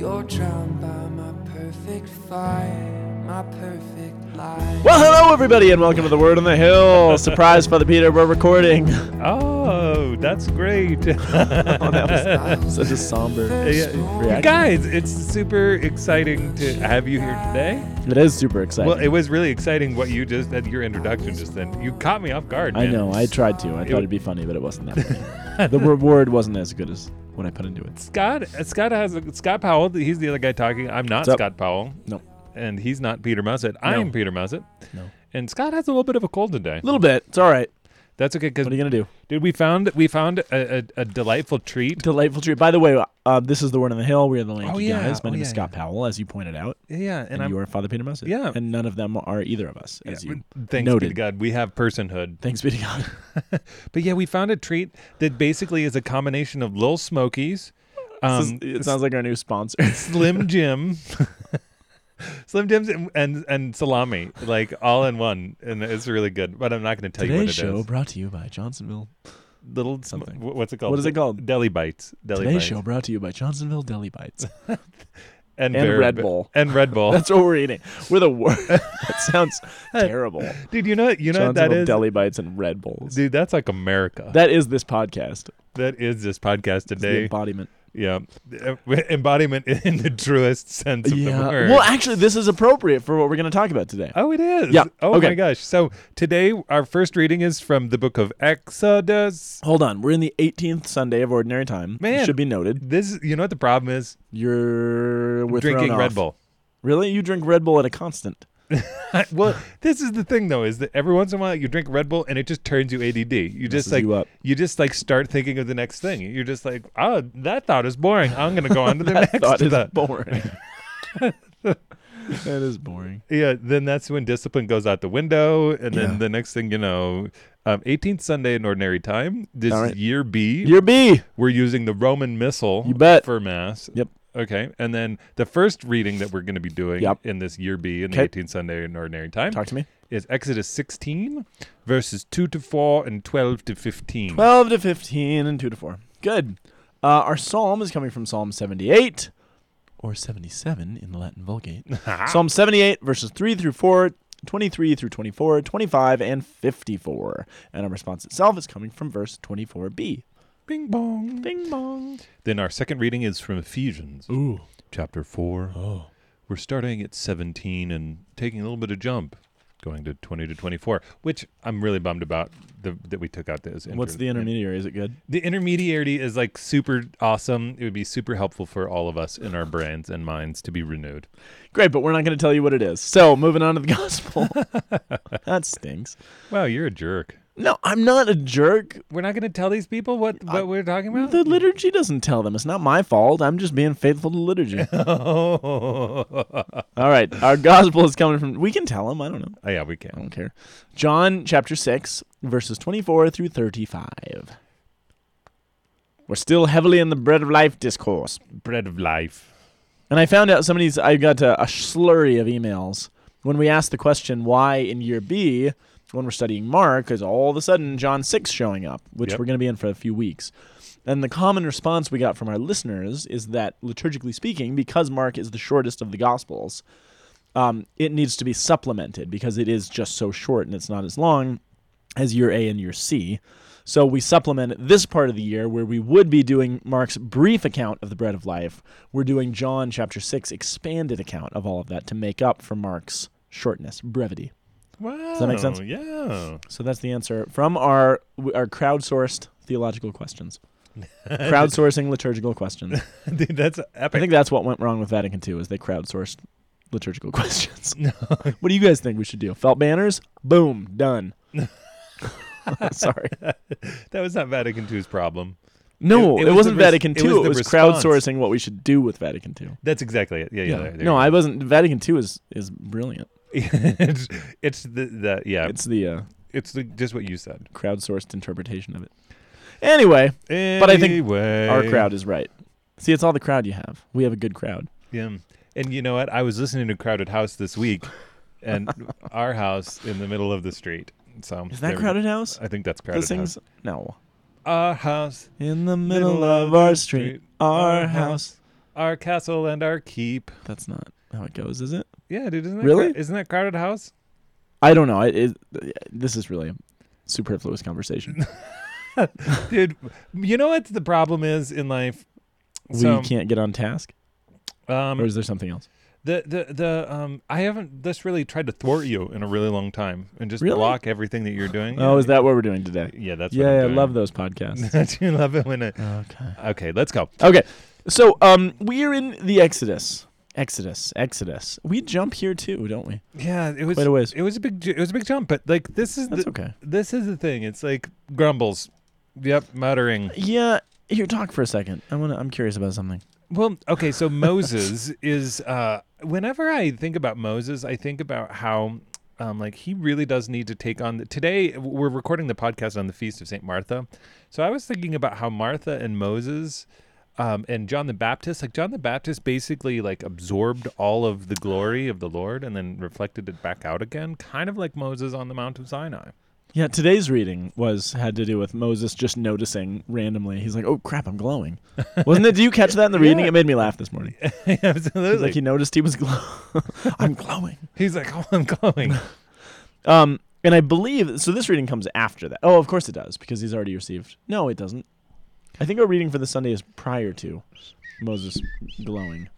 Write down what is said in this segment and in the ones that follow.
You're drowned by my perfect fire, my perfect life. Well, hello everybody, and welcome to the Word on the Hill. Surprise, Father Peter, we're recording. Oh, that's great. Oh, that was such a somber. Yeah, Reaction. Guys, it's super exciting to have you here today. It is super exciting. Well, it was really exciting what you just had your introduction just then. You caught me off guard. I man. know. I tried to. I thought it'd be funny, but it wasn't that funny. the reward wasn't as good as what I put into it. Scott Scott has a, Scott Powell. He's the other guy talking. I'm not What's up? Scott Powell. No. And he's not Peter Mussett. I'm Peter Mussett. No. And Scott has a little bit of a cold today. A little bit. It's all right. That's okay because What are you gonna do? dude, we found we found a, a, a delightful treat. Delightful treat. By the way, uh, this is the Word on the Hill. We are the Lanky Oh, yeah. guys. My Oh, name is Scott yeah. Powell, as you pointed out, Yeah, and, and, you are Father Peter Mussett. Yeah. and none of them are either of us, as yeah, you. thanks be to noted. God, we have personhood. Thanks be to God. But yeah, we found a treat that basically is a combination of Lil Smokies, This is- um, it sounds like our new sponsor. Slim Jim, Slim Jims, and, and and salami, like all in one, and it's really good. But I'm not going to tell you what Today's it show is. brought to you by Johnsonville. Little something. wh- What's it called? What is it called? Deli bites. Deli Today's bites. show brought to you by Johnsonville Deli Bites. and, and Red Bull. and Red Bull. That's what we're eating. We're the worst. that sounds terrible. dude, you know you know what that is. Deli Bites and Red Bulls. Dude, that's like America. That is this podcast. that is this podcast It's the today. embodiment. Yeah, Uh, embodiment in the truest sense of the word. Well, actually, this is appropriate for what we're going to talk about today. Oh, it is. Yeah, Oh okay. my gosh. So today our first reading is from the book of Exodus. Hold on. We're in the 18th Sunday of Ordinary Time. It Man. should be noted. This, you know what the problem is? You're Drinking Red. Bull. Really? You drink Red Bull at a constant. well, this is the thing though, is that every once in a while you drink Red Bull and it just turns you ADD. You just Messes like you up. you just like start thinking of the next thing. You're just like, oh, that thought is boring. I'm gonna go on to the That next thought is thought. boring. that is boring. Yeah, then that's when discipline goes out the window, and then Yeah. the next thing you know, um, 18th Sunday in Ordinary Time. This right. year B. Year B. We're using the Roman Missal You bet. for Mass. Yep. Okay. And then the first reading that we're going to be doing Yep. in this year B in the 18th Sunday in Ordinary Time Talk to me. is Exodus 16, verses 2 to 4 and 12 to 15. 12 to 15 and 2 to 4. Good. Uh, our psalm is coming from Psalm 78 or 77 in the Latin Vulgate. psalm 78, verses 3 through 4, 23 through 24, 25, and 54. And our response itself is coming from verse 24b. Bing bong. Bing bong. Then our second reading is from Ephesians, Ooh. chapter 4. Oh. We're starting at 17 and taking a little bit of jump, going to 20 to 24, which I'm really bummed about the, that we took out this. What's the intermediary? Is it good? The intermediary is like super awesome. It would be super helpful for all of us in our brains and minds to be renewed. Great, but we're not going to tell you what it is. So, moving on to the gospel. that stinks. Wow, you're a jerk. No, I'm not a jerk. We're not going to tell these people what, what we're talking about? The liturgy doesn't tell them. It's not my fault. I'm just being faithful to liturgy. oh, All right, our gospel is coming from. We can tell them. I don't know. Oh yeah, we can. I can. don't care. John chapter 6, verses 24 through 35. We're still heavily in the bread of life discourse. Bread of life. And I found out some of these, I got a, a slurry of emails when we asked the question why in year B, when we're studying Mark, is all of a sudden John 6 showing up, which Yep. we're going to be in for a few weeks. And the common response we got from our listeners is that, liturgically speaking, because Mark is the shortest of the Gospels, um, it needs to be supplemented because it is just so short and it's not as long as year A and year C. So we supplement this part of the year where we would be doing Mark's brief account of the bread of life. We're doing John chapter 6 expanded account of all of that to make up for Mark's shortness, brevity. Wow. Does that make sense? Yeah. So that's the answer from our our crowdsourced theological questions. Crowdsourcing liturgical questions. Dude, that's epic. I think that's what went wrong with Vatican II is they crowdsourced liturgical questions. No. what do you guys think we should do? Felt banners? Boom, done. Sorry. that was not Vatican II's problem. No, It- it, it was wasn't res- Vatican it II. was It was, response. crowdsourcing what we should do with Vatican II. That's exactly it. Yeah, yeah. there- there no, I wasn't. Vatican II is is brilliant. it's, it's the, the yeah. It's, It's the uh, the just what you said. crowdsourced interpretation of it. Anyway, but I think Anyway, our crowd is right. See, it's all the crowd you have. We have a good crowd. Yeah, and you know what? I was listening to Crowded House this week, and our house in the middle of the street. So Is there that we go. Crowded House? I think that's Crowded House. no. Our house, In the middle of our street, our house. our castle and our keep. That's not how it goes, is it? Yeah, dude. Isn't that Really? Crowd- isn't that crowded house? I don't know. It, it, this is really a superfluous conversation. dude, you know what the problem is in life? we So, can't get on task, um, or is there something else? The the the um I haven't this really tried to thwart you in a really long time and just Really? block everything that you're doing. Oh, is that what we're doing today? Yeah, that's what yeah, I love those podcasts. Don't you love it when it okay. Okay, let's go. Okay. So, um, we are in the Exodus. Exodus. Exodus. We jump here too, don't we? Yeah, it was Quite a ways. it was a big it was a big jump, but like this is That's the, okay. this is the thing. It's like grumbles. Yep, muttering. Yeah. Here, talk for a second. I want to. I'm curious about something. Well, okay, so Moses is uh whenever I think about Moses, I think about how um like he really does need to take on the, today we're recording the podcast on the feast of St. Martha. So I was thinking about how Martha and Moses um and John the Baptist, like John the Baptist basically like absorbed all of the glory of the Lord and then reflected it back out again, kind of like Moses on the Mount of Sinai. Yeah. Today's reading was had to do with Moses just noticing randomly. He's like, "Oh crap, I'm glowing." Wasn't it? Do you catch that in the reading? Yeah. It made me laugh this morning. Absolutely. He's like he noticed he was glowing. I'm glowing. He's like, "Oh, I'm glowing." Um, and I believe so. This reading comes after that. Oh, of course it does because he's already received. No, it doesn't. I think our reading for the Sunday is prior to Moses glowing.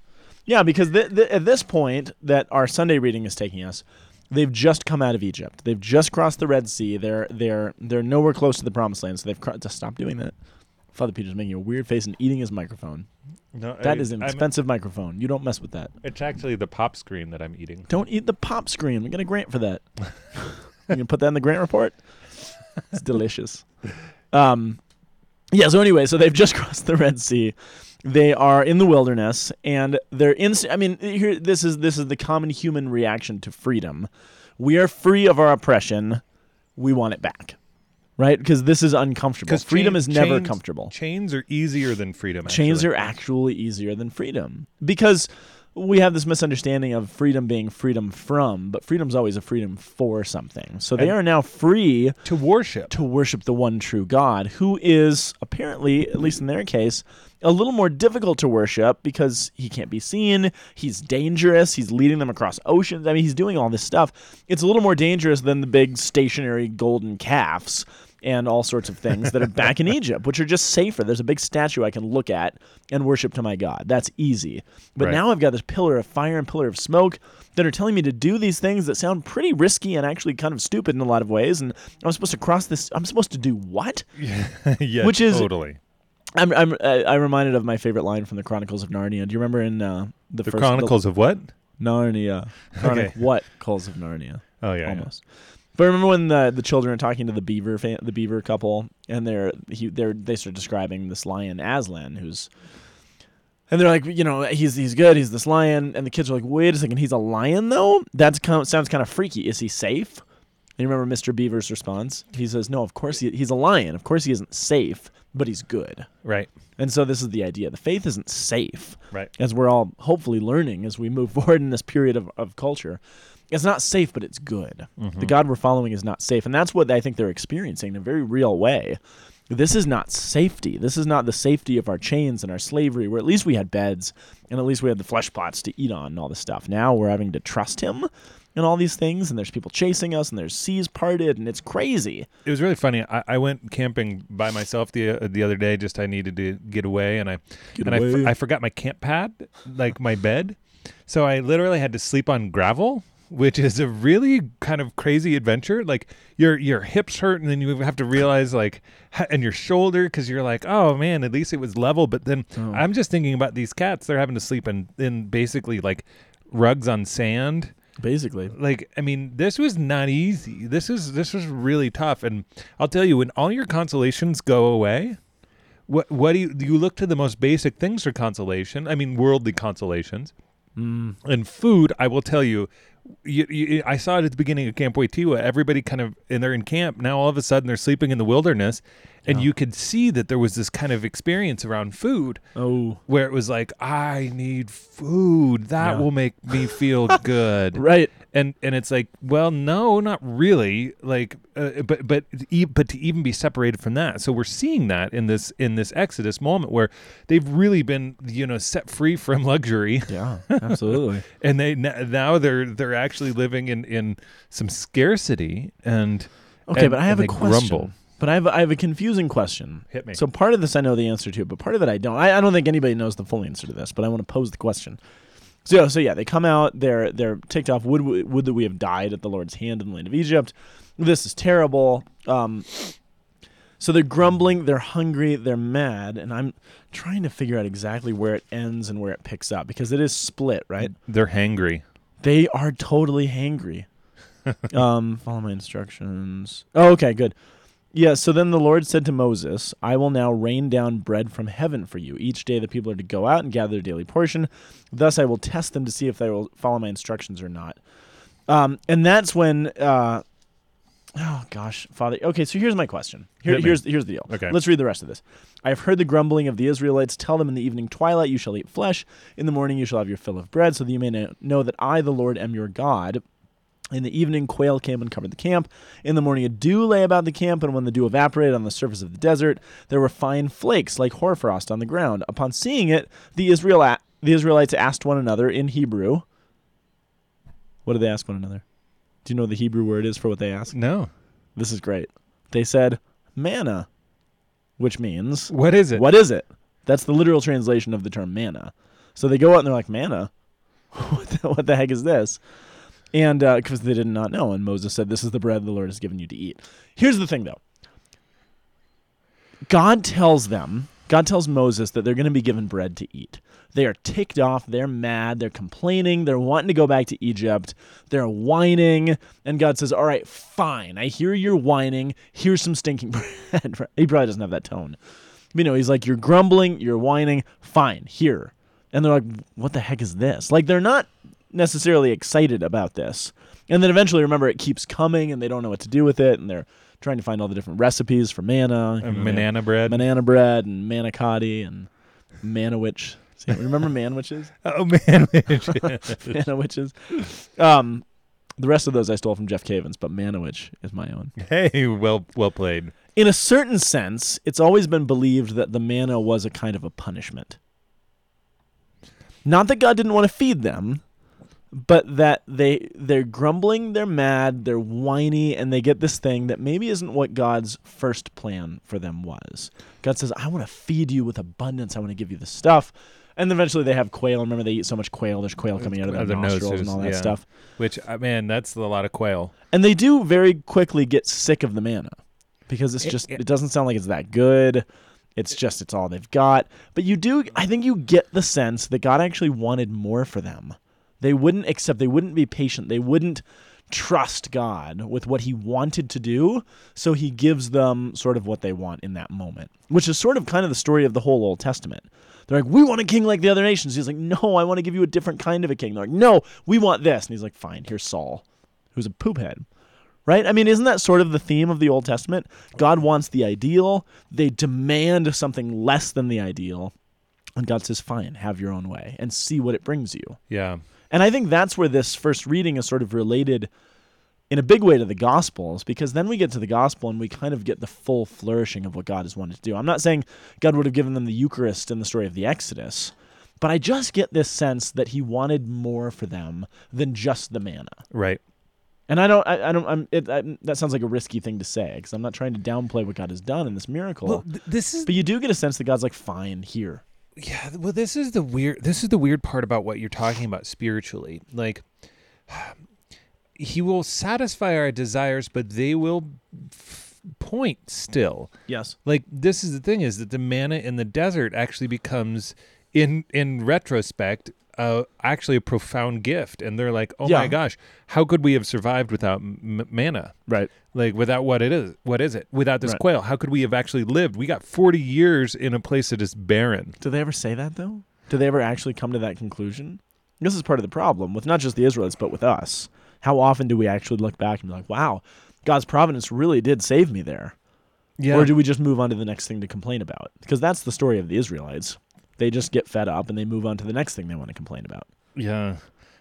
Yeah, because th- th- at this point that our Sunday reading is taking us, they've just come out of Egypt. They've just crossed the Red Sea. They're they're they're nowhere close to the Promised Land. So they've cro- to stop doing that. Father Peter's making a weird face and eating his microphone. No, That I- is an I'm- expensive microphone. You don't mess with that. It's actually the pop screen that I'm eating. Don't eat the pop screen. We got a grant for that. you can put that in the grant report. It's delicious. Um, yeah. So anyway, so they've just crossed the Red Sea. They are in the wilderness, and they're in. I mean, here this is this is the common human reaction to freedom. We are free of our oppression. We want it back, right? Because this is uncomfortable. Because Freedom chain- is never chains- comfortable. Chains are easier than freedom. Chains are actually easier than freedom because we have this misunderstanding of freedom being freedom from, but freedom's always a freedom for something. So they And- are now free to worship. to worship the one true God, who is apparently, at least in their case, a little more difficult to worship because he can't be seen. He's dangerous. He's leading them across oceans. I mean, he's doing all this stuff. It's a little more dangerous than the big stationary golden calves and all sorts of things that are back in Egypt, which are just safer. There's a big statue I can look at and worship to my God. That's easy. But Right. now I've got this pillar of fire and pillar of smoke that are telling me to do these things that sound pretty risky and actually kind of stupid in a lot of ways. And I'm supposed to cross this. I'm supposed to do what? yeah, Which is- totally I'm, I'm I- I'm reminded of my favorite line from the Chronicles of Narnia. Do you remember in uh, the, the first Chronicles of what? Narnia? Chronic Okay. what? Calls of Narnia Oh yeah, yeah. But remember when the the children are talking to the beaver fan, the beaver couple, and they're he they're they start describing this lion Aslan, who's, and they're like, you know, he's he's good, he's this lion, and the kids are like, wait a second, he's a lion though. That sounds kind of freaky. Is he safe? And you remember Mr. Beaver's response? He says, no, of course he, he's a lion. Of course he isn't safe, but he's good. Right, And so this is the idea. The faith isn't safe right. as we're all hopefully learning as we move forward in this period of, of culture. It's not safe, but it's good. Mm-hmm. The God we're following is not safe. And that's what I think they're experiencing in a very real way. This is not safety. This is not the safety of our chains and our slavery, where at least we had beds and at least we had the flesh pots to eat on and all this stuff. Now we're having to trust Him and all these things, and there's people chasing us, and there's seas parted, and it's crazy. It was really funny. I, I went camping by myself the uh, the other day. Just I needed to get away, and I Get and I, away. I forgot my camp pad, like my bed. So I literally had to sleep on gravel, which is a really kind of crazy adventure. Like your your hips hurt, and then you have to realize like, and your shoulder because you're like, oh man, at least it was level. But then Oh. I'm just thinking about these cats. They're having to sleep in in basically like rugs on sand Basically, like i mean this was not easy. This is this was really tough. And i'll tell you when all your consolations go away what what do you do you look to the most basic things for consolation. I mean worldly consolations. Mm, and food i will tell you you, you, I saw it at the beginning of Camp Wojtyla. Everybody kind of, and they're in camp now. All of a sudden, they're sleeping in the wilderness, and Yeah. you could see that there was this kind of experience around food Oh, where it was like, I need food. That Yeah. will make me feel good. right. And and it's like, well, no, not really. Like, uh, but but e- but to even be separated from that. So we're seeing that in this in this Exodus moment where they've really been, you know, set free from luxury Yeah, absolutely. and they now they're they're actually living in in some scarcity and Okay, and- but I have a question. grumble. But I have I have a confusing question. Hit me. So part of this I know the answer to, but part of it I don't. I, I don't think anybody knows the full answer to this, but I want to pose the question. So so yeah, they come out. They're they're ticked off. Would we, would that we have died at the Lord's hand in the land of Egypt? This is terrible. Um, so they're grumbling. They're hungry. They're mad, and I'm trying to figure out exactly where it ends and where it picks up because it is split, right? They're hangry. They are totally hangry. um, follow my instructions. Oh, okay, good. Yeah, so then the Lord said to Moses, I will now rain down bread from heaven for you. Each day the people are to go out and gather their daily portion. Thus I will test them to see if they will follow my instructions or not. Um, and that's when, uh, oh gosh, Father. Okay, so here's my question. Here, here's here's the deal. Okay. Let's read the rest of this. I have heard the grumbling of the Israelites. Tell them in the evening twilight you shall eat flesh. In the morning you shall have your fill of bread, so that you may know that I, the Lord, am your God. In the evening, quail came and covered the camp. In the morning, a dew lay about the camp, and when the dew evaporated on the surface of the desert, there were fine flakes like hoarfrost on the ground. Upon seeing it, the Israel the Israelites asked one another in Hebrew. What did they ask one another? Do you know the Hebrew word is for what they asked? No. This is great. They said manna, which means What is it? what is it? That's the literal translation of the term manna. So they go out and they're like, manna? what, the, what the heck is this? And uh, because they did not know. And Moses said, This is the bread the Lord has given you to eat. Here's the thing, though God tells them, God tells Moses that they're going to be given bread to eat. They are ticked off. They're mad. They're complaining. They're wanting to go back to Egypt. They're whining. And God says, All right, fine. I hear you're whining. Here's some stinking bread. he probably doesn't have that tone. You know, he's like, You're grumbling. You're whining. Fine, here. And they're like, What the heck is this? Like, they're not necessarily excited about this. And then eventually, remember, it keeps coming and they don't know what to do with it. And they're trying to find all the different recipes for manna. Know, banana bread. Banana bread and manicotti and manowich. See, remember manwiches? oh man. Witches. Manowitches. Um, the rest of those I stole from Jeff Cavins, but manowich is my own. hey, well well played. In a certain sense, it's always been believed that the manna was a kind of a punishment. Not that God didn't want to feed them, but that they they're grumbling, they're mad, they're whiny, and they get this thing that maybe isn't what God's first plan for them was. God says, "I want to feed you with abundance. I want to give you the stuff." And then eventually they have quail. Remember, they eat so much quail. There's quail coming out of their, their nostrils noses, and all that yeah. stuff. Which uh, man, that's a lot of quail. And they do very quickly get sick of the manna because it's It- just it- it doesn't sound like it's that good. It's just it's all they've got. But you do I think you get the sense that God actually wanted more for them. They wouldn't accept they wouldn't be patient. They wouldn't trust God with what he wanted to do, so he gives them sort of what they want in that moment, which is sort of kind of the story of the whole Old Testament. They're like, "We want a king like the other nations." He's like, "No, I want to give you a different kind of a king." They're like, "No, we want this." And he's like, "Fine, here's Saul, who's a poop head." Right? I mean, isn't that sort of the theme of the Old Testament? God wants the ideal. They demand something less than the ideal. And God says, fine, have your own way and see what it brings you. Yeah. And I think that's where this first reading is sort of related in a big way to the Gospels, because then we get to the Gospel and we kind of get the full flourishing of what God has wanted to do. I'm not saying God would have given them the Eucharist in the story of the Exodus, but I just get this sense that He wanted more for them than just the manna. Right. And I don't, I, I don't, I'm, it, I, that sounds like a risky thing to say because I'm not trying to downplay what God has done in this miracle. Well, th- this is but you do get a sense that God's like, fine, here. Yeah well this is the weird this is the weird part about what you're talking about spiritually like he will satisfy our desires but they will f- point still Yes. like this is the thing is that the manna in the desert actually becomes in in retrospect uh actually a profound gift and they're like oh my gosh how could we have survived without m- manna Right. like without what it is what is it without this Right. quail how could we have actually lived we got 40 years in a place that is barren Do they ever say that though? Do they ever actually come to that conclusion? This is part of the problem with not just the Israelites, but with us. How often do we actually look back and be like, wow, God's providence really did save me there? Yeah. Or do we just move on to the next thing to complain about? Because that's the story of the Israelites. They just get fed up and they move on to the next thing they want to complain about. yeah.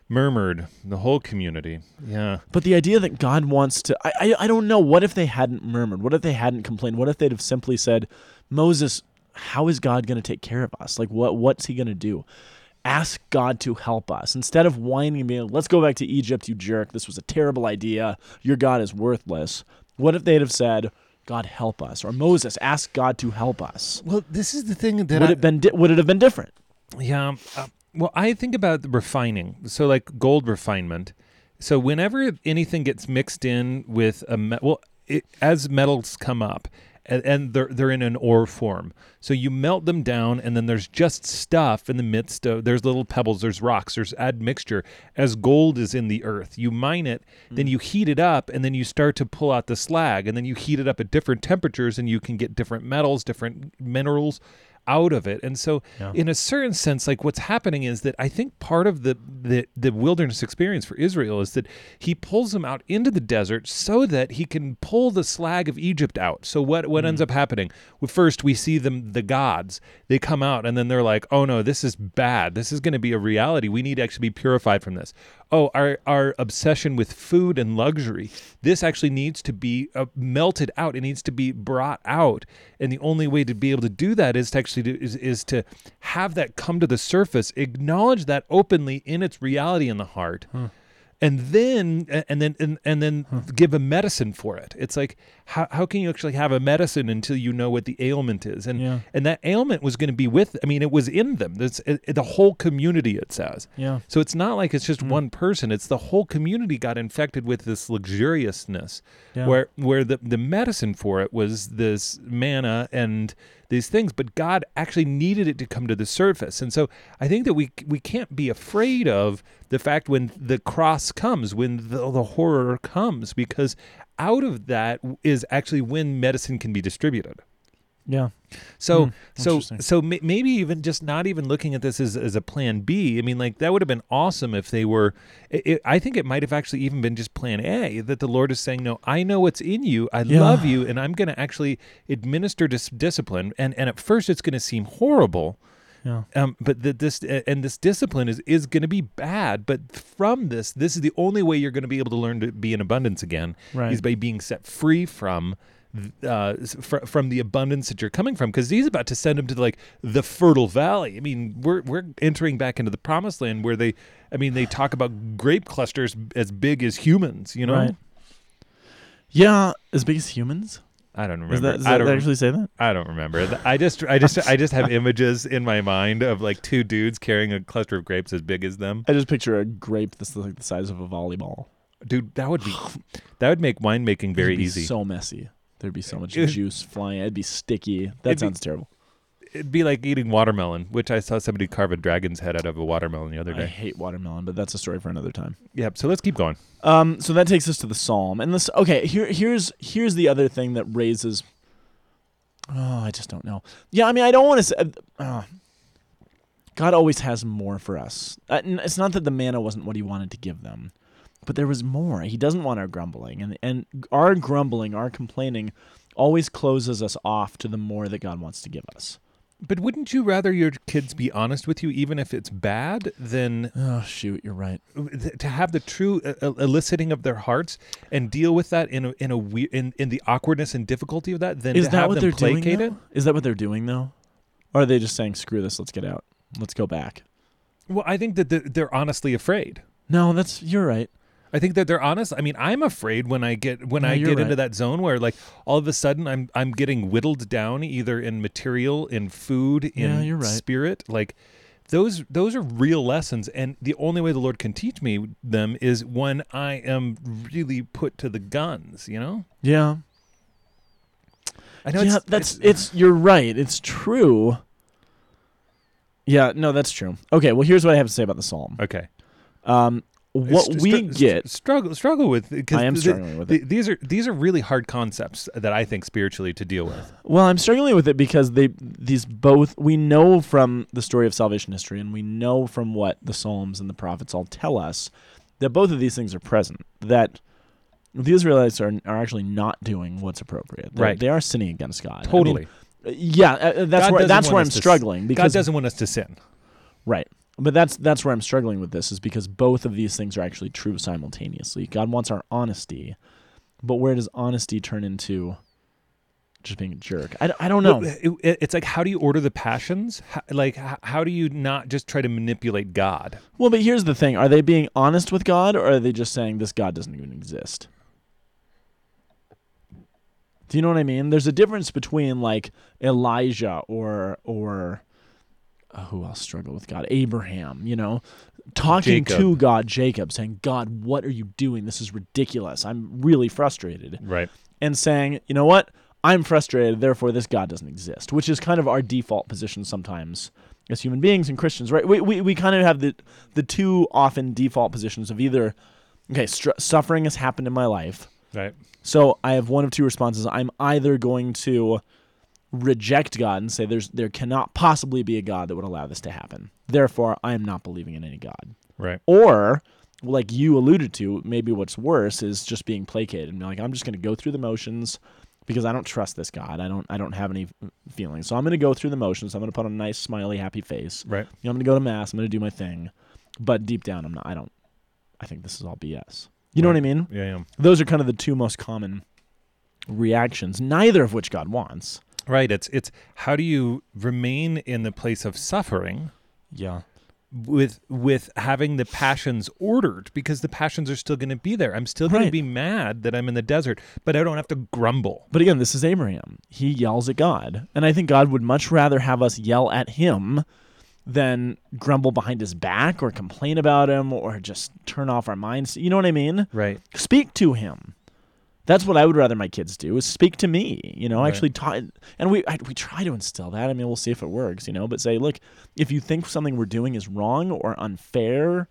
Murmured the whole community. Yeah. But the idea that God wants to, I, I, I don't know. What if they hadn't murmured? What if they hadn't complained? What if they'd have simply said, Moses, how is God going to take care of us? Like, what, what's he going to do? Ask God to help us. Instead of whining and being, let's go back to Egypt, you jerk. This was a terrible idea. Your God is worthless. What if they'd have said, God help us? Or Moses, ask God to help us. Well, this is the thing that Would I, it been di- would it have been different? Yeah. Uh, well, I think about the refining. So, like gold refinement. So, whenever anything gets mixed in with a me- well, it, as metals come up, and, and they're they're in an ore form. So you melt them down, and then there's just stuff in the midst of. There's little pebbles, there's rocks, there's admixture. As gold is in the earth, you mine it, then you heat it up, and then you start to pull out the slag, and then you heat it up at different temperatures, and you can get different metals, different minerals out of it. And so Yeah. in a certain sense, like what's happening is that I think part of the, the the wilderness experience for Israel is that he pulls them out into the desert so that he can pull the slag of Egypt out. So what what ends mm. up happening? Well, first we see them the gods. They come out and then they're like, "Oh no, this is bad. This is going to be a reality. We need to actually be purified from this." Oh, our our obsession with food and luxury. This actually needs to be uh, melted out. It needs to be brought out. And the only way to be able to do that is to actually do, is is to have that come to the surface, acknowledge that openly in its reality in the heart. And then, and then, and, and then give a medicine for it. It's like, how, how can you actually have a medicine until you know what the ailment is? And Yeah. and that ailment was going to be with. I mean, it was in them. That's it, the whole community. It says. Yeah. So it's not like it's just hmm. one person. It's the whole community got infected with this luxuriousness, Yeah. where where the the medicine for it was this manna and these things, but God actually needed it to come to the surface. And so I think that we we can't be afraid of the fact when the cross comes, when the, the horror comes, because out of that is actually when medicine can be distributed. Yeah. So Hmm, so so may- maybe even just not even looking at this as, as a plan B. I mean, like that would have been awesome if they were. It, it- I think it might have actually even been just plan A that the Lord is saying, "No, I know what's in you. I Yeah. love you, and I'm going to actually administer dis- discipline." And and at first it's going to seem horrible. Yeah. Um, but that this and this discipline is is going to be bad. But from this, this is the only way you're going to be able to learn to be in abundance again. Right. Is by being set free from uh, fr- from the abundance that you're coming from, because he's about to send him to like the fertile valley. I mean, we're we're entering back into the promised land where they, I mean, they talk about grape clusters as big as humans. You know, Right. Yeah. As big as humans? I don't remember. Is that, does I that don't. actually say that? I don't remember. I just, I just, I just have images in my mind of like two dudes carrying a cluster of grapes as big as them. I just picture a grape that's like the size of a volleyball. Dude, that would be, that would make winemaking very easy. So messy. There'd be so much It- juice flying. It'd be sticky. That It'd be- sounds terrible. It'd be like eating watermelon, which I saw somebody carve a dragon's head out of a watermelon the other day. I hate watermelon, but that's a story for another time. Yep. So let's keep going. Um, so that takes us to the psalm, and this. Okay, here, here's here's the other thing that raises. Oh, I just don't know. Yeah, I mean, I don't want to say. Uh, God always has more for us. Uh, it's not that the manna wasn't what He wanted to give them, but there was more. He doesn't want our grumbling, and and our grumbling, our complaining, always closes us off to the more that God wants to give us. But wouldn't you rather your kids be honest with you, even if it's bad, than Oh shoot, you're right. th- to have the true uh, eliciting of their hearts and deal with that in a in a weird in, in the awkwardness and difficulty of that? Than Is that what they're doing? placate though? Is that what they're doing though? Or are they just saying, "Screw this, let's get out, let's go back"? Well, I think that they're honestly afraid. No, that's you're right. I think that they're honest. I mean, I'm afraid when I get when No, I get into that zone where like all of a sudden I'm I'm getting whittled down either in material, in food, in Yeah, right. spirit. Like those those are real lessons, and the only way the Lord can teach me them is when I am really put to the guns. You know, Yeah, I know yeah. it's, that's it's. You're right. It's true. Yeah, no, that's true. Okay, well, here's what I have to say about the psalm. okay. Um, what St- we str- get struggle struggle with because I am the- struggling with it. These are these are really hard concepts that I think spiritually to deal with. Well, I'm struggling with it because they these both we know from the story of salvation history and we know from what the Psalms and the prophets all tell us that both of these things are present. That the Israelites are are actually not doing what's appropriate. They're- Right. They are sinning against God. I mean, Totally. uh, yeah, uh, uh, that's God where that's where I'm to s- struggling God because doesn't want us to sin. But that's that's where I'm struggling with this is because both of these things are actually true simultaneously. God wants our honesty, but where does honesty turn into just being a jerk? I, I don't know. It- it- it's like how do you order the passions? How, like h- how do you not just try to manipulate God? Well, but here's the thing: Are they being honest with God, or are they just saying this God doesn't even exist? Do you know what I mean? There's a difference between like Elijah or or uh, who else struggled with God? Abraham, you know, talking to God, Jacob, saying, "God, what are you doing? This is ridiculous. I'm really frustrated." Right. and saying, you know what, I'm frustrated, therefore this God doesn't exist, which is kind of our default position sometimes as human beings and Christians, right? We, we, we kind of have the, the two often default positions of either, okay, str- suffering has happened in my life. Right. So I have one of two responses. I'm either going to reject God and say there's there cannot possibly be a God that would allow this to happen. Therefore, I am not believing in any God. Right. Or, like you alluded to, maybe what's worse is just being placated and be like, I'm just going to go through the motions because I don't trust this God. I don't. I don't have any feelings. So I'm going to go through the motions. I'm going to put on a nice, smiley, happy face. Right. You know, I'm going to go to mass. I'm going to do my thing. But deep down, I'm not. I don't. I think this is all BS. You know what I mean? Yeah. Yeah. Those are kind of the two most common reactions. Neither of which God wants. Right. It's it's how do you remain in the place of suffering Yeah. with with having the passions ordered because the passions are still going to be there. I'm still going Right. to be mad that I'm in the desert, but I don't have to grumble. But again, this is Abraham. He yells at God. And I think God would much rather have us yell at him than grumble behind his back or complain about him or just turn off our minds. You know what I mean? Right. Speak to him. That's what I would rather my kids do is speak to me, you know, Right. actually talk. And we I, we try to instill that. I mean, we'll see if it works, you know, but say, look, if you think something we're doing is wrong or unfair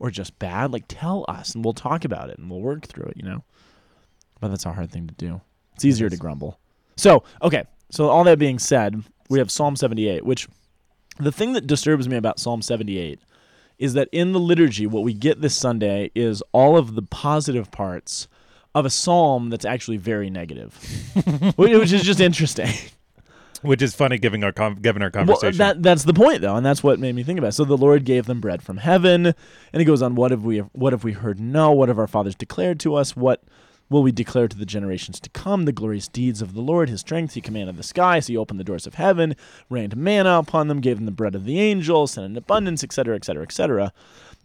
or just bad, like tell us and we'll talk about it and we'll work through it, you know. But that's a hard thing to do. It's easier to grumble. So, okay. So all that being said, we have Psalm 78, which the thing that disturbs me about Psalm 78 is that in the liturgy, what we get this Sunday is all of the positive parts of a psalm that's actually very negative, which is just interesting. Which is funny given our con given our Well, conversation. that that's the point though, and that's what made me think about. it. So the Lord gave them bread from heaven, and he goes on. What have we? What have we heard? No. What have our fathers declared to us? What will we declare to the generations to come? The glorious deeds of the Lord, His strength. He commanded the sky, so He opened the doors of heaven, rained manna upon them, gave them the bread of the angels, sent in abundance, etc., etc., etc.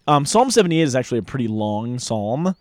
Um, psalm seventy-eight is actually a pretty long psalm.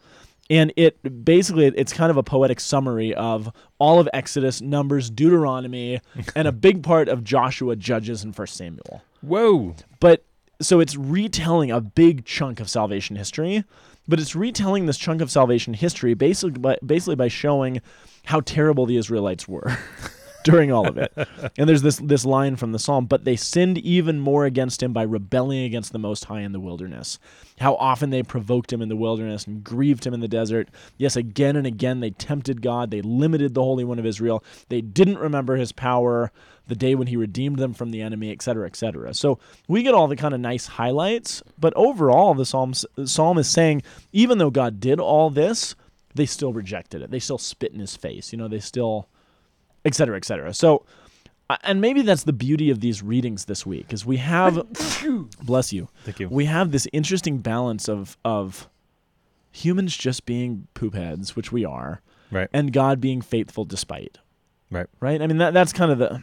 And it basically it's kind of a poetic summary of all of Exodus, Numbers, Deuteronomy, and a big part of Joshua, Judges, and First Samuel. Whoa. But so it's retelling a big chunk of salvation history, but it's retelling this chunk of salvation history basically by, basically by showing how terrible the Israelites were during all of it. And there's this this line from the psalm, but they sinned even more against him by rebelling against the most high in the wilderness. How often they provoked him in the wilderness and grieved him in the desert. Yes, again and again they tempted God, they limited the Holy One of Israel. They didn't remember his power the day when he redeemed them from the enemy, etc., cetera, et cetera. So we get all the kind of nice highlights, but overall, the Psalms, the psalm is saying, even though God did all this, they still rejected it. They still spit in his face. You know, they still, et cetera, et cetera. So, uh, and maybe that's the beauty of these readings this week, is we have, bless you, Thank you. we have this interesting balance of of humans just being poop heads, which we are, Right. and God being faithful despite. Right. Right. I mean, that that's kind of the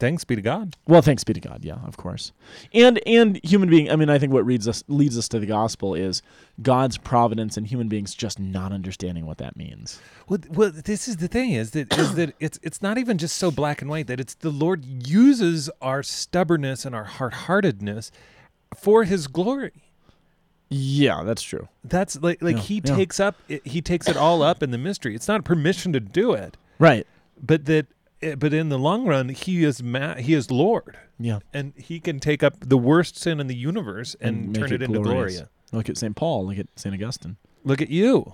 Thanks be to God. well, thanks be to God, yeah, of course. And and human being, I mean, I think what leads us leads us to the gospel is God's providence and human beings just not understanding what that means. Well, well, this is the thing is that is that it's it's not even just so black and white that it's the Lord uses our stubbornness and our hard-heartedness for His glory. Yeah, that's true. That's like like Yeah, He yeah. takes up it, He takes it all up in the mystery. It's not permission to do it, Right. but that Eh, but in the long run He is ma- He is Lord, Yeah. and He can take up the worst sin in the universe and, And turn it it, into gloria. Look at St. Paul. Look at St. Augustine. Look at you.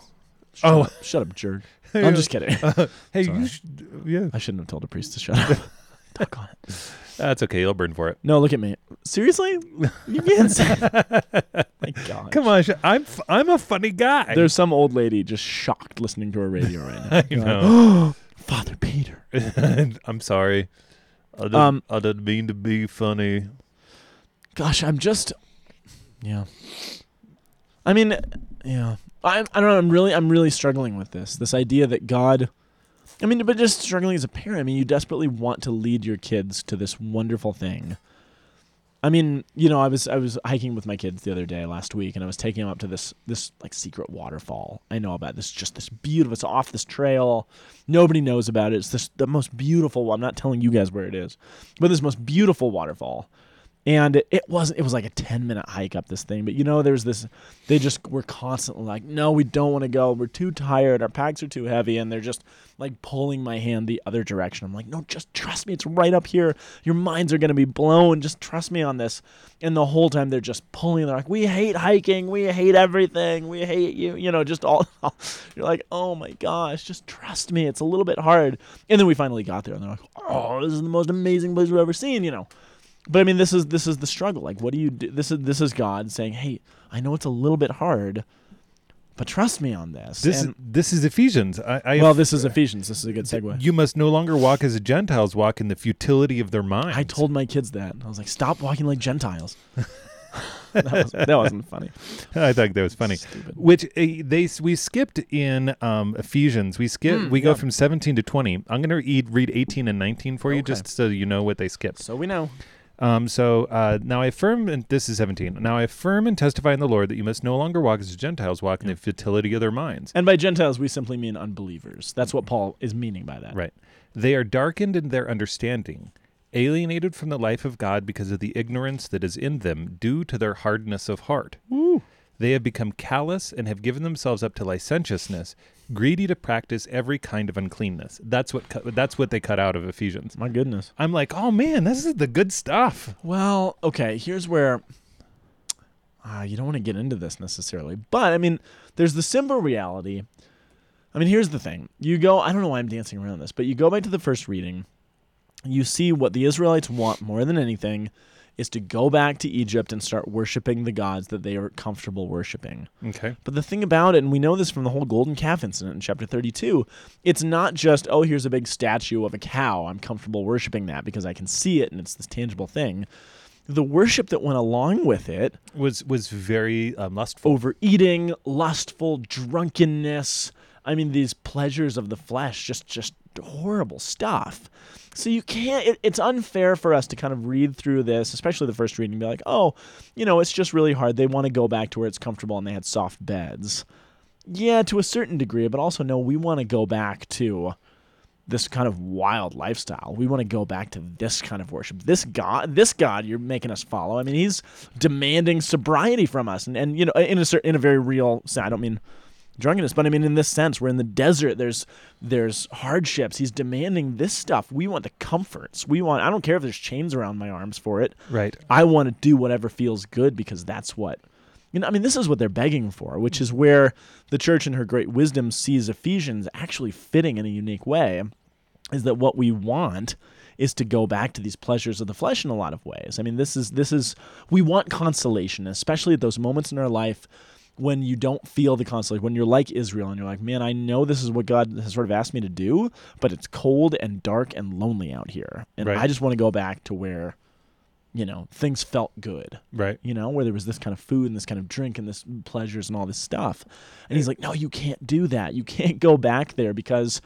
Shut Oh. up, shut up, jerk. I'm just kidding. Hey, Sorry. you should, yeah. I shouldn't have told a priest to shut up. Talk on it. That's okay. You'll burn for it. No, look at me. Seriously? You can't say. My God. Come on, I'm f- I'm a funny guy. There's some old lady just shocked listening to her radio right now. I know. Father Peter. I'm sorry. I didn't, Um, I didn't mean to be funny. Gosh, I'm just. Yeah. I mean, yeah. I, I don't know. I'm really, I'm really struggling with this. This idea that God. I mean, but just struggling as a parent. I mean, you desperately want to lead your kids to this wonderful thing. I mean, you know, I was I was hiking with my kids the other day last week, and I was taking them up to this this like secret waterfall. I know about this, just this beautiful. It's off this trail. Nobody knows about it. It's this the most beautiful. I'm not telling you guys where it is, but this most beautiful waterfall. And it, wasn't. It was like a 10 minute hike up this thing. But you know, there's this. They just were constantly like, "No, we don't want to go. We're too tired. Our packs are too heavy." And they're just like pulling my hand the other direction. I'm like, "No, just trust me. It's right up here. Your minds are gonna be blown. Just trust me on this." And the whole time they're just pulling. They're like, "We hate hiking. We hate everything. We hate you." You know, just all. You're like, "Oh my gosh, just trust me. It's a little bit hard." And then we finally got there, and they're like, "Oh, this is the most amazing place we've ever seen." You know. But I mean, this is this is the struggle. Like, what do you do? This is this is God saying, "Hey, I know it's a little bit hard, but trust me on this." This And- is this is Ephesians. I, I well, this is Ephesians. This is a good segue. You must no longer walk as the Gentiles walk in the futility of their mind. I told my kids that. I was like, "Stop walking like Gentiles." that, was, that wasn't funny. I thought that was funny. Stupid. Which uh, they we skipped in um, Ephesians. We skip. Mm, we go from 17 to 20. I'm going to read read 18 and 19 for you, Okay. just so you know what they skipped. So we know. Um, so uh, now I affirm, and this is 17. Now I affirm and testify in the Lord that you must no longer walk as the Gentiles walk in the futility of their minds. And by Gentiles, we simply mean unbelievers. That's what Paul is meaning by that. Right. They are darkened in their understanding, alienated from the life of God because of the ignorance that is in them due to their hardness of heart. They have become callous and have given themselves up to licentiousness, greedy to practice every kind of uncleanness. That's what cut, that's what they cut out of Ephesians. My goodness. I'm like, "Oh man, this is the good stuff." Well, okay, here's where uh, you don't want to get into this necessarily, but I mean, there's the simple reality. I mean, here's the thing. You go, I don't know why I'm dancing around this, but you go back to the first reading, you see what the Israelites want more than anything is to go back to Egypt and start worshiping the gods that they are comfortable worshiping. Okay. But the thing about it, and we know this from the whole golden calf incident in chapter 32, it's not just, oh, here's a big statue of a cow. I'm comfortable worshiping that because I can see it and it's this tangible thing. The worship that went along with it, Was was very um, lustful. overeating, lustful, drunkenness, I mean, these pleasures of the flesh, just, just horrible stuff. So you can't, it, it's unfair for us to kind of read through this, especially the first reading, and be like, oh, you know, it's just really hard. They want to go back to where it's comfortable and they had soft beds. Yeah, to a certain degree, but also no, we want to go back to this kind of wild lifestyle. We want to go back to this kind of worship. This God, this God you're making us follow. I mean, he's demanding sobriety from us and, and you know, in a in a very real sense. I don't mean drunkenness, but I mean in this sense, we're in the desert. There's there's hardships. He's demanding this stuff. We want the comforts. We want I don't care if there's chains around my arms for it. right. I want to do whatever feels good because that's what you know, I mean, this is what they're begging for, which is where the church in her great wisdom sees Ephesians actually fitting in a unique way, is that what we want is to go back to these pleasures of the flesh in a lot of ways. I mean, this is this is we want consolation, especially at those moments in our life when you don't feel the consolation, when you're like Israel and you're like, man, I know this is what God has sort of asked me to do, but it's cold and dark and lonely out here. And Right. I just want to go back to where, you know, things felt good Right. you know, where there was this kind of food and this kind of drink and this pleasures and all this stuff. And he's like, "No, you can't do that. You can't go back there because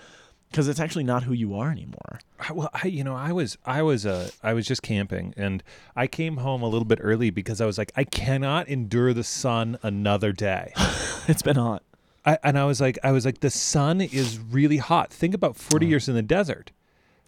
because it's actually not who you are anymore." I- Well, I you know I was I was uh I was just camping and I came home a little bit early because I was like I cannot endure the sun another day. it's been hot. I, and I was like I was like the sun is really hot. Think about 40 years in the desert.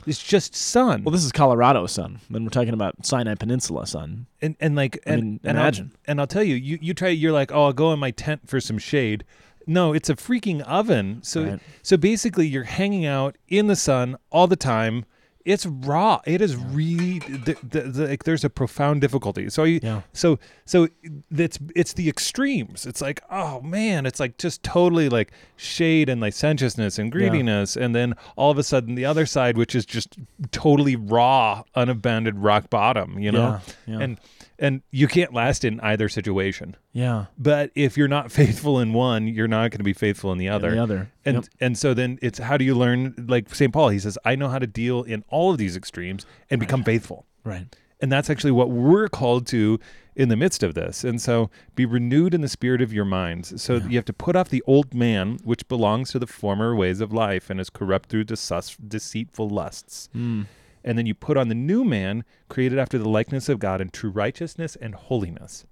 It's just sun. Well, this is Colorado sun. Then we're talking about Sinai Peninsula sun. and and like I and, mean, and I'll- imagine. and I'll tell you you you try you're like oh I'll go in my tent for some shade. No, it's a freaking oven. So Right. so basically you're hanging out in the sun all the time it's raw. It is really the, the, the, like there's a profound difficulty. So you, Yeah. so so it's it's the extremes. It's like oh man, it's like just totally like shade and licentiousness and greediness, and then all of a sudden the other side, which is just totally raw, unabandoned rock bottom. You know, Yeah, yeah. and and you can't last in either situation. Yeah. But if you're not faithful in one, you're not going to be faithful in the other. The other. And Yep. and so then it's how do you learn like St. Paul he says I know how to deal in all of these extremes and become faithful. Right. And that's actually what we're called to in the midst of this. And so be renewed in the spirit of your minds. So you have to put off the old man which belongs to the former ways of life and is corrupt through desus- deceitful lusts. Mm. And then you put on the new man created after the likeness of God in true righteousness and holiness.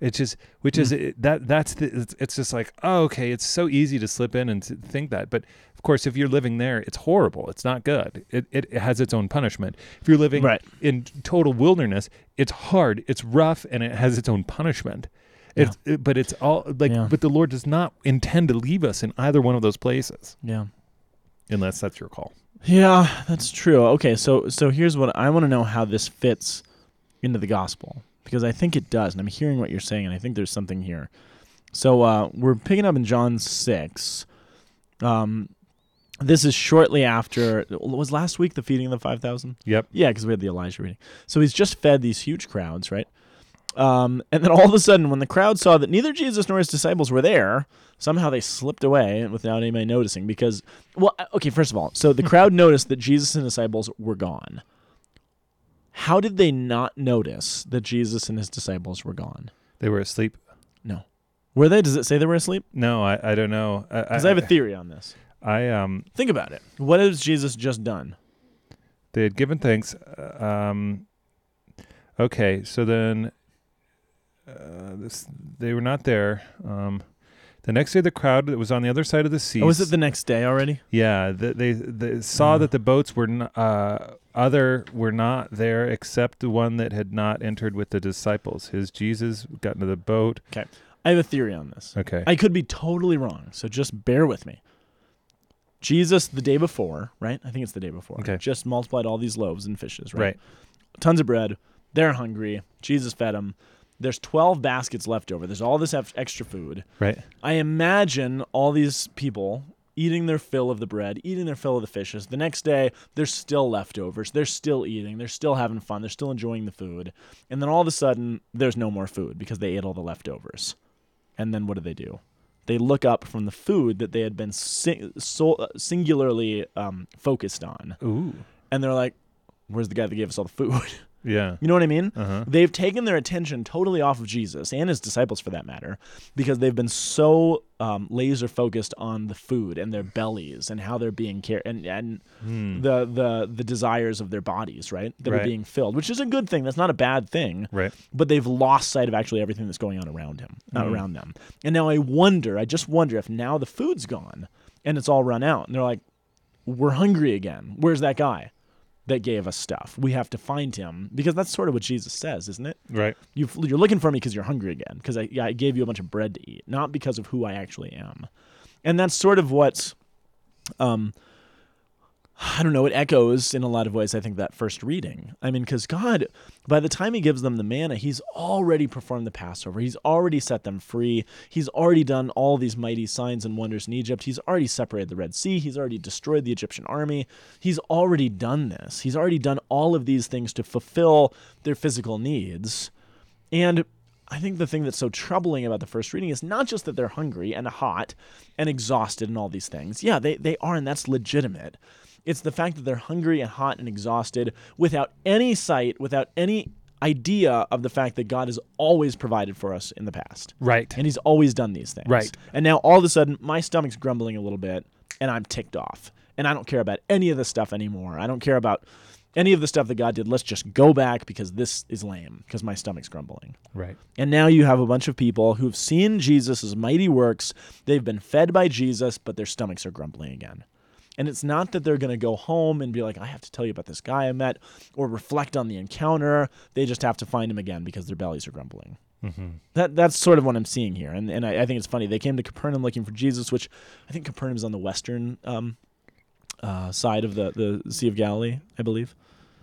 It's just, which is hmm. it, that that's the, it's, it's just like, oh, okay, it's so easy to slip in and to think that. But of course, if you're living there, it's horrible. It's not good. It, it, it has its own punishment. If you're living Right. in total wilderness, it's hard, it's rough, and it has its own punishment. It's, it- but it's all like, Yeah. but the Lord does not intend to leave us in either one of those places, Yeah. unless that's your call. Yeah, that's true. Okay, so so here's what I want to know how this fits into the gospel because I think it does, and I'm hearing what you're saying, and I think there's something here. So uh, we're picking up in John six. Um, this is shortly after was last week the feeding of the five thousand. Yep. Yeah, because we had the Elijah reading. So he's just fed these huge crowds, right? Um, and then all of a sudden, when the crowd saw that neither Jesus nor his disciples were there, somehow they slipped away without anybody noticing. Because, well, uh, okay, first of all, so the crowd noticed that Jesus and his disciples were gone. How did they not notice that Jesus and his disciples were gone? They were asleep. No. Were they? Does it say they were asleep? No, I, I don't know. Because I have a theory on this. I um Think about it. What has Jesus just done? they had given thanks. uh, Um, okay, so then uh, this they were not there. Um, the next day, the crowd that was on the other side of the sea. Oh, was it the next day already? Yeah, the, they they saw Uh. that the boats were n- uh, other were not there except the one that had not entered with the disciples. His Jesus got into the boat. Okay, I have a theory on this. Okay, I could be totally wrong, so just bear with me. Jesus, the day before, right? I think it's the day before. Okay. Just multiplied all these loaves and fishes, right? right. Tons of bread. They're hungry. Jesus fed them. There's 12 baskets left over. There's all this extra food. Right. I imagine all these people eating their fill of the bread, eating their fill of the fishes. The next day, there's still leftovers. They're still eating. They're still having fun. They're still enjoying the food. And then all of a sudden, there's no more food because they ate all the leftovers. And then what do they do? They look up from the food that they had been sing- so, uh, singularly um, focused on. Ooh. And they're like, where's the guy that gave us all the food? Yeah. You know what I mean? Uh huh. They've taken their attention totally off of Jesus and his disciples, for that matter, because they've been so um, laser focused on the food and their bellies and how they're being cared and and the the the desires of their bodies, right? That are being filled, which is a good thing. That's not a bad thing. Right. But they've lost sight of actually everything that's going on around him, uh, Mhm. around them. And now I wonder, I just wonder if now the food's gone and it's all run out, and they're like, "We're hungry again. Where's that guy?" That gave us stuff. We have to find him because that's sort of what Jesus says, isn't it? Right. you you're looking for me because you're hungry again because I, I gave you a bunch of bread to eat not because of who i actually am and that's sort of what um i don't know it echoes in a lot of ways i think that first reading. I mean because god by the time he gives them the manna he's already performed the passover. He's already set them free. He's already done all these mighty signs and wonders in egypt. He's already separated the red sea. He's already destroyed the egyptian army. He's already done this. He's already done all of these things to fulfill their physical needs. And I think the thing that's so troubling about the first reading is not just that they're hungry and hot and exhausted and all these things. Yeah, they, they are, and that's legitimate. It's the fact that they're hungry and hot and exhausted without any sight, without any idea of the fact that God has always provided for us in the past. Right. And he's always done these things. Right. And now all of a sudden, my stomach's grumbling a little bit and I'm ticked off. And I don't care about any of this stuff anymore. I don't care about any of the stuff that God did. Let's just go back because this is lame because my stomach's grumbling. Right. And now you have a bunch of people who've seen Jesus' mighty works. They've been fed by Jesus, but their stomachs are grumbling again. And it's not that they're going to go home and be like, I have to tell you about this guy I met or reflect on the encounter. They just have to find him again because their bellies are grumbling. Mm-hmm. That that's sort of what I'm seeing here, and and I, I think it's funny. They came to Capernaum looking for Jesus, which I think Capernaum's on the western um, uh, side of the, the Sea of Galilee, I believe.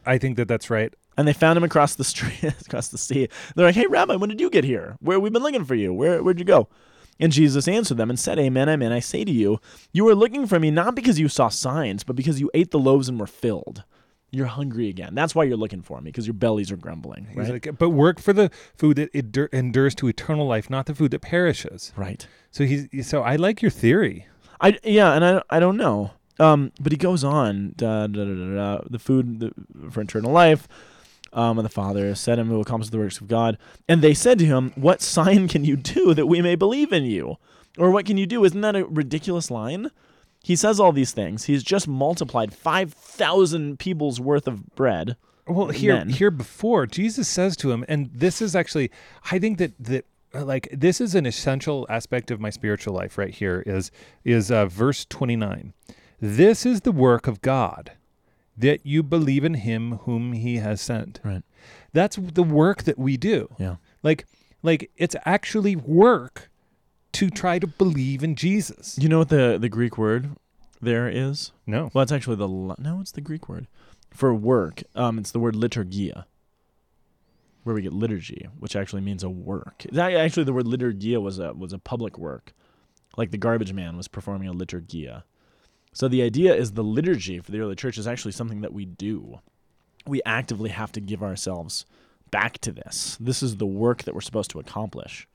I think that that's right. And they found him across the street, across the sea. They're like, "Hey, Rabbi, when did you get here? Where we've been looking for you? Where where'd you go?" And Jesus answered them and said, "Amen, amen. I say to you, you are looking for me not because you saw signs, but because you ate the loaves and were filled. You're hungry again. That's why you're looking for me, because your bellies are grumbling. Right? like, but work for the food that endures to eternal life, not the food that perishes. right. So he's so I like your theory. I yeah, and I I don't know. Um, but he goes on. Da, da, da, da, da, the food the, for eternal life. Um, and the Father said him who accomplishes the works of God. And they said to him, "What sign can you do that we may believe in you? Or what can you do? Isn't that a ridiculous line?" He says all these things. He's just multiplied five thousand people's worth of bread. Well, here men. here before Jesus says to him, and this is actually, I think that that uh, like this is an essential aspect of my spiritual life. Right here is is uh, verse twenty nine. This is the work of God, that you believe in Him whom He has sent. Right. That's the work that we do. Yeah. Like like it's actually work to try to believe in Jesus. You know what the the Greek word there is? No. Well, it's actually the no, it's the Greek word for work. Um, it's the word liturgia, where we get liturgy, which actually means a work. That, actually, the word liturgia was a was a public work, like the garbage man was performing a liturgia. So the idea is the liturgy for the early church is actually something that we do. We actively have to give ourselves back to this. This is the work that we're supposed to accomplish.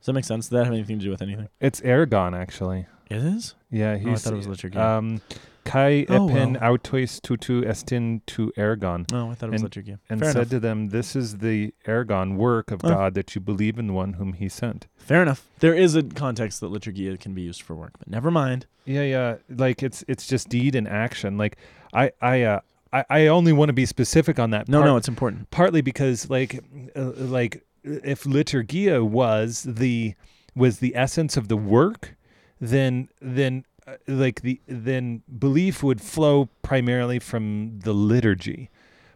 Does that make sense? Does that have anything to do with anything? It's ergon actually. It is. Yeah, Oh, I thought it was liturgy. Um, kai Oh, epen well. autois tutu estin tu ergon, No, I thought it was and- liturgia. and Fair said enough. to them, "This is the ergon work of Oh. God that you believe in the one whom He sent." Fair enough. There is a context that liturgia can be used for work, but never mind. Yeah, yeah. Like it's it's just deed and action. Like I I uh I, I only want to be specific on that. No, part- no, it's important. partly because like uh, like if liturgia was the was the essence of the work, then then like the then belief would flow primarily from the liturgy.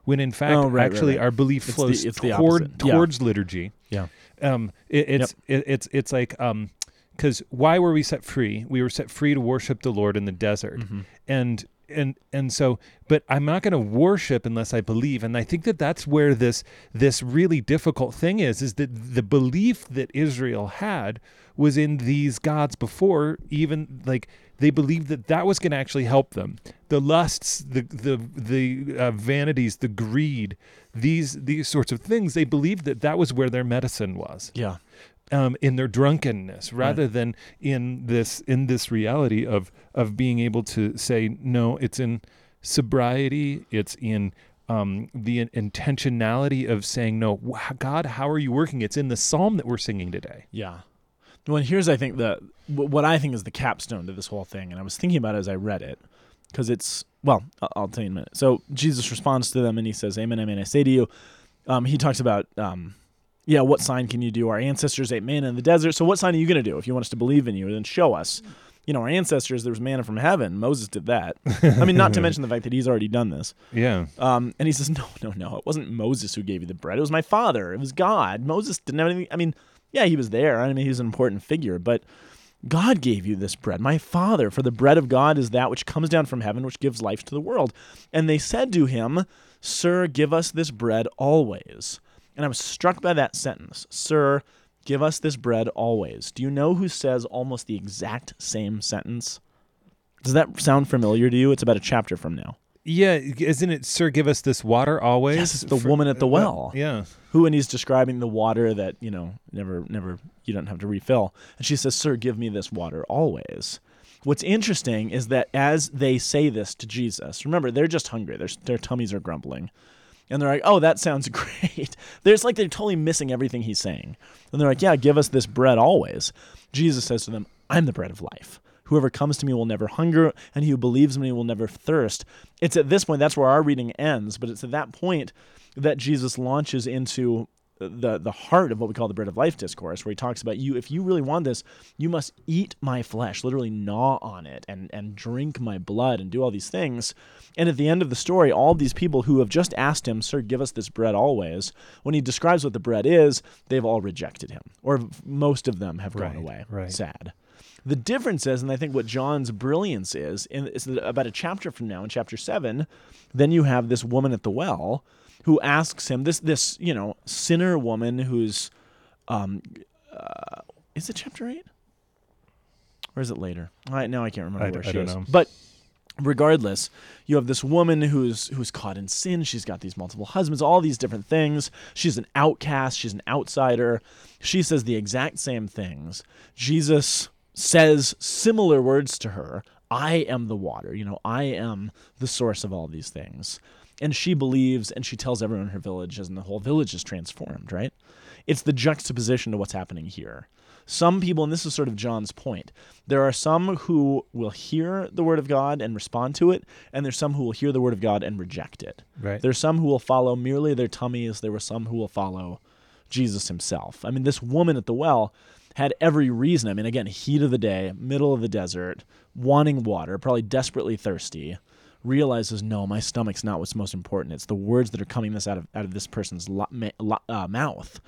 When in fact, Oh, right, right, actually, right. our belief It's flows the toward opposite. Yeah. towards liturgy. Yeah. Um, it, it's it, it's it's like um, because why were we set free? We were set free to worship the Lord in the desert, Mhm. and and and so but i'm not going to worship unless i believe. And i think that that's where this this really difficult thing is is that the belief that israel had was in these gods before even like they believed that that was going to actually help them. The lusts the the the uh, vanities the greed these these sorts of things they believed that that was where their medicine was. Yeah. Um, in their drunkenness rather than in this in this reality of of being able to say no it's in sobriety it's in um, the in- intentionality of saying no god how are you working it's in the psalm that we're singing today Yeah. Well, and here's I think the wh- what I think is the capstone to this whole thing, and I was thinking about it as I read it, because it's well, I'll, I'll tell you in a minute. So Jesus responds to them, and he says, "Amen, amen. I say to you." Um, he talks about, um, yeah, what sign can you do? Our ancestors ate manna in the desert. So what sign are you going to do if you want us to believe in you? Then show us. You know, our ancestors, there was manna from heaven. Moses did that. I mean, not to mention the fact that he's already done this. yeah Um, and he says, No, no, no. It wasn't Moses who gave you the bread. It was my father. It was God. Moses didn't have anything. I mean, yeah, he was there. I mean, he was an important figure, but God gave you this bread. My father, for the bread of God is that which comes down from heaven, which gives life to the world. And they said to him, Sir, give us this bread always. And I was struck by that sentence, Sir, give us this bread always. Do you know who says almost the exact same sentence? Does that sound familiar to you? It's about a chapter from now. yeah isn't it sir give us this water always Yes, the For- woman at the uh, well. yeah who and he's describing the water that you know never never you don't have to refill and she says sir give me this water always what's interesting is that as they say this to jesus remember they're just hungry their, their tummies are grumbling and they're like oh that sounds great. There's like they're totally missing everything he's saying. And they're like yeah give us this bread always. Jesus says to them i'm the bread of life. Whoever comes to me will never hunger, and he who believes in me will never thirst. It's at this point, that's where our reading ends, but it's at that point that Jesus launches into the the heart of what we call the bread of life discourse where he talks about you if you really want this you must eat my flesh literally gnaw on it and and drink my blood and do all these things. And at the end of the story all these people who have just asked him sir give us this bread always when he describes what the bread is they've all rejected him or most of them have gone away. right. sad The difference is, and I think what John's brilliance is, in, is that about a chapter from now, in chapter seven, then you have this woman at the well who asks him this this you know sinner woman who's um uh, is it chapter eight or is it later? I now I can't remember I where I she don't is. know. But regardless, you have this woman who's who's caught in sin. She's got these multiple husbands, all these different things. She's an outcast. She's an outsider. She says the exact same things. Jesus says similar words to her. I am the water. You know, I am the source of all these things. And she believes, and she tells everyone in her village, and the whole village is transformed. Right? It's the juxtaposition to what's happening here. Some people, and this is sort of John's point, there are some who will hear the word of God and respond to it, and there's some who will hear the word of God and reject it. Right. There's some who will follow merely their tummies. There were some who will follow Jesus himself. I mean, this woman at the well had every reason. I mean, again, heat of the day, middle of the desert, wanting water, probably desperately thirsty, realizes, no, my stomach's not what's most important. It's the words that are coming this out of out of this person's lo- ma- lo- uh, mouth.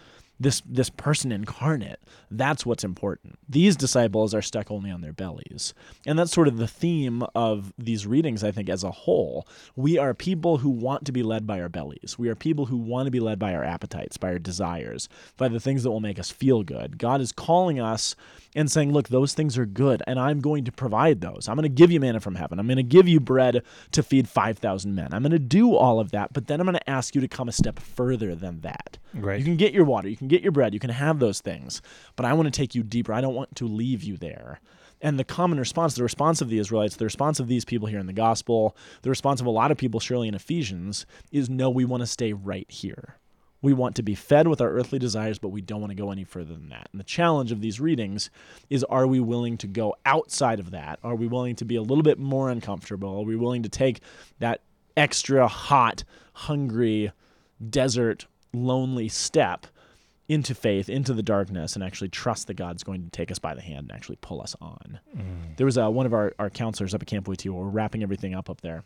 This this person incarnate. That's what's important. These disciples are stuck only on their bellies, and that's sort of the theme of these readings. I think as a whole, we are people who want to be led by our bellies. We are people who want to be led by our appetites, by our desires, by the things that will make us feel good. God is calling us and saying, Look, those things are good, and I'm going to provide those. I'm going to give you manna from heaven. I'm going to give you bread to feed 5,000 men. I'm going to do all of that, but then I'm going to ask you to come a step further than that. Right. You can get your water, you can get your bread, you can have those things, but I want to take you deeper. I don't want to leave you there. And the common response, the response of the Israelites, the response of these people here in the gospel, the response of a lot of people, surely in Ephesians, is no, we want to stay right here. We want to be fed with our earthly desires, but we don't want to go any further than that. And the challenge of these readings is are we willing to go outside of that? Are we willing to be a little bit more uncomfortable? Are we willing to take that extra hot, hungry, desert, lonely step into faith, into the darkness, and actually trust that God's going to take us by the hand and actually pull us on? There was uh, one of our, our counselors up at Camp Wojtyla, we're wrapping everything up up there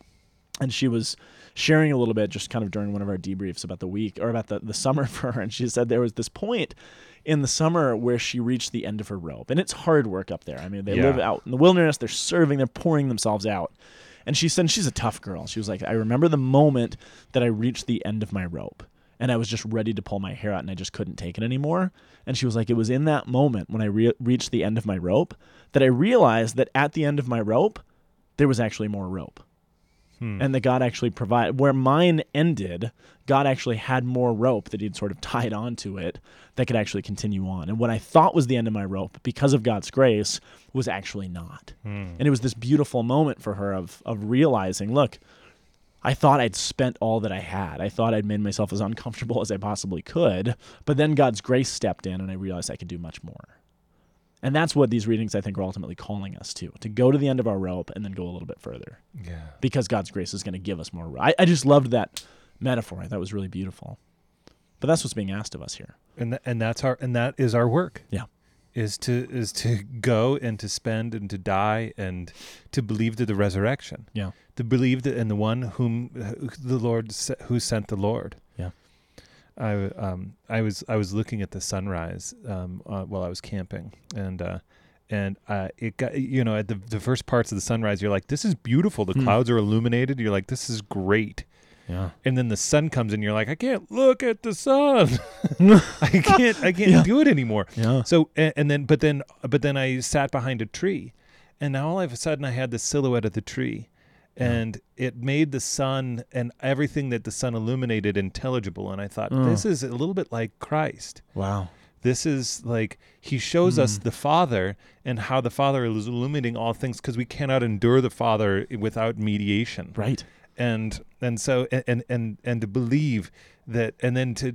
and she was sharing a little bit just kind of during one of our debriefs about the week or about the, the summer for her and she said there was this point in the summer where she reached the end of her rope and it's hard work up there. I mean they Yeah. live out in the wilderness they're serving they're pouring themselves out. And she said she's a tough girl. She was like i remember the moment that i reached the end of my rope and i was just ready to pull my hair out and i just couldn't take it anymore. And she was like it was in that moment when i re- reached the end of my rope that i realized that at the end of my rope there was actually more rope Hmm. and that God actually provided where mine ended, God actually had more rope that he'd sort of tied onto it that could actually continue on. And what I thought was the end of my rope, because of God's grace, was actually not. Hmm. And it was this beautiful moment for her of of realizing, look, I thought I'd spent all that I had. I thought I'd made myself as uncomfortable as I possibly could. But then God's grace stepped in and I realized I could do much more. And that's what these readings I think are ultimately calling us to, to go to the end of our rope and then go a little bit further Yeah. because God's grace is going to give us more. I, I just loved that metaphor. I thought it was really beautiful. But that's what's being asked of us here. And th- and that's our and that is our work. Yeah. Is to is to go and to spend and to die and to believe to the resurrection. Yeah. To believe that in the one whom the Lord who sent the Lord. I um I was I was looking at the sunrise um uh, while I was camping and uh and uh it got you know at the the first parts of the sunrise you're like this is beautiful the Hmm. clouds are illuminated you're like this is great Yeah. and then the sun comes in you're like I can't look at the sun I can't I can't Yeah. do it anymore Yeah. so and, and then but then but then I sat behind a tree and now all of a sudden I had the silhouette of the tree and it made the sun and everything that the sun illuminated intelligible and I thought Mm. this is a little bit like Christ Wow. this is like he shows us Mm. the father and how the father is illuminating all things because we cannot endure the father without mediation Right. and and so and and and, to believe that and then to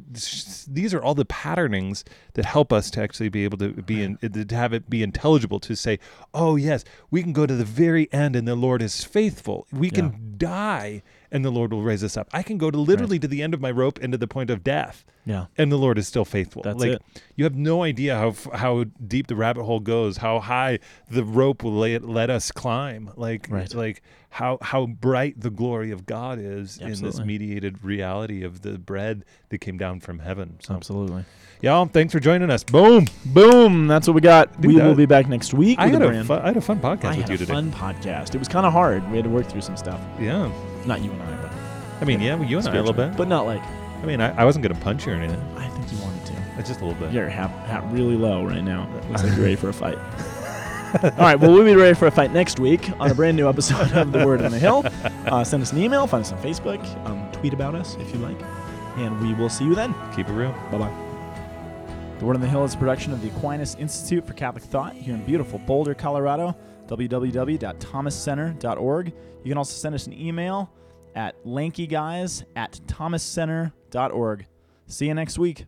these are all the patternings that help us to actually be able to be in to have it be intelligible to say oh yes we can go to the very end and the lord is faithful we can die and the lord will raise us up i can go to literally to the end of my rope and to the point of death Yeah. and the Lord is still faithful. That's like it. you have no idea how how deep the rabbit hole goes, how high the rope will lay, let us climb. Like Right. like how how bright the glory of God is in this mediated reality of the bread that came down from heaven. So, Absolutely. y'all, thanks for joining us. Boom. Boom. That's what we got. Dude, we that- will be back next week I with had a fun, I had a fun podcast I with had you a today. fun podcast. It was kind of hard. We had to work through some stuff. Yeah. Not you and I, but I mean, yeah, you and I a little bit. But not like I mean, I, I wasn't going to punch you or anything. I think you wanted to. It's just a little bit. Your hat, hat really low right now. Looks like you're ready for a fight. All right, well, we'll be ready for a fight next week on a brand new episode of The Word on the Hill. Uh, send us an email, find us on Facebook, um, tweet about us if you like, and we will see you then. Keep it real. Bye bye. The Word on the Hill is a production of the Aquinas Institute for Catholic Thought here in beautiful Boulder, Colorado. www.thomascenter.org. You can also send us an email at lankyguys at thomascenter.org. See you next week.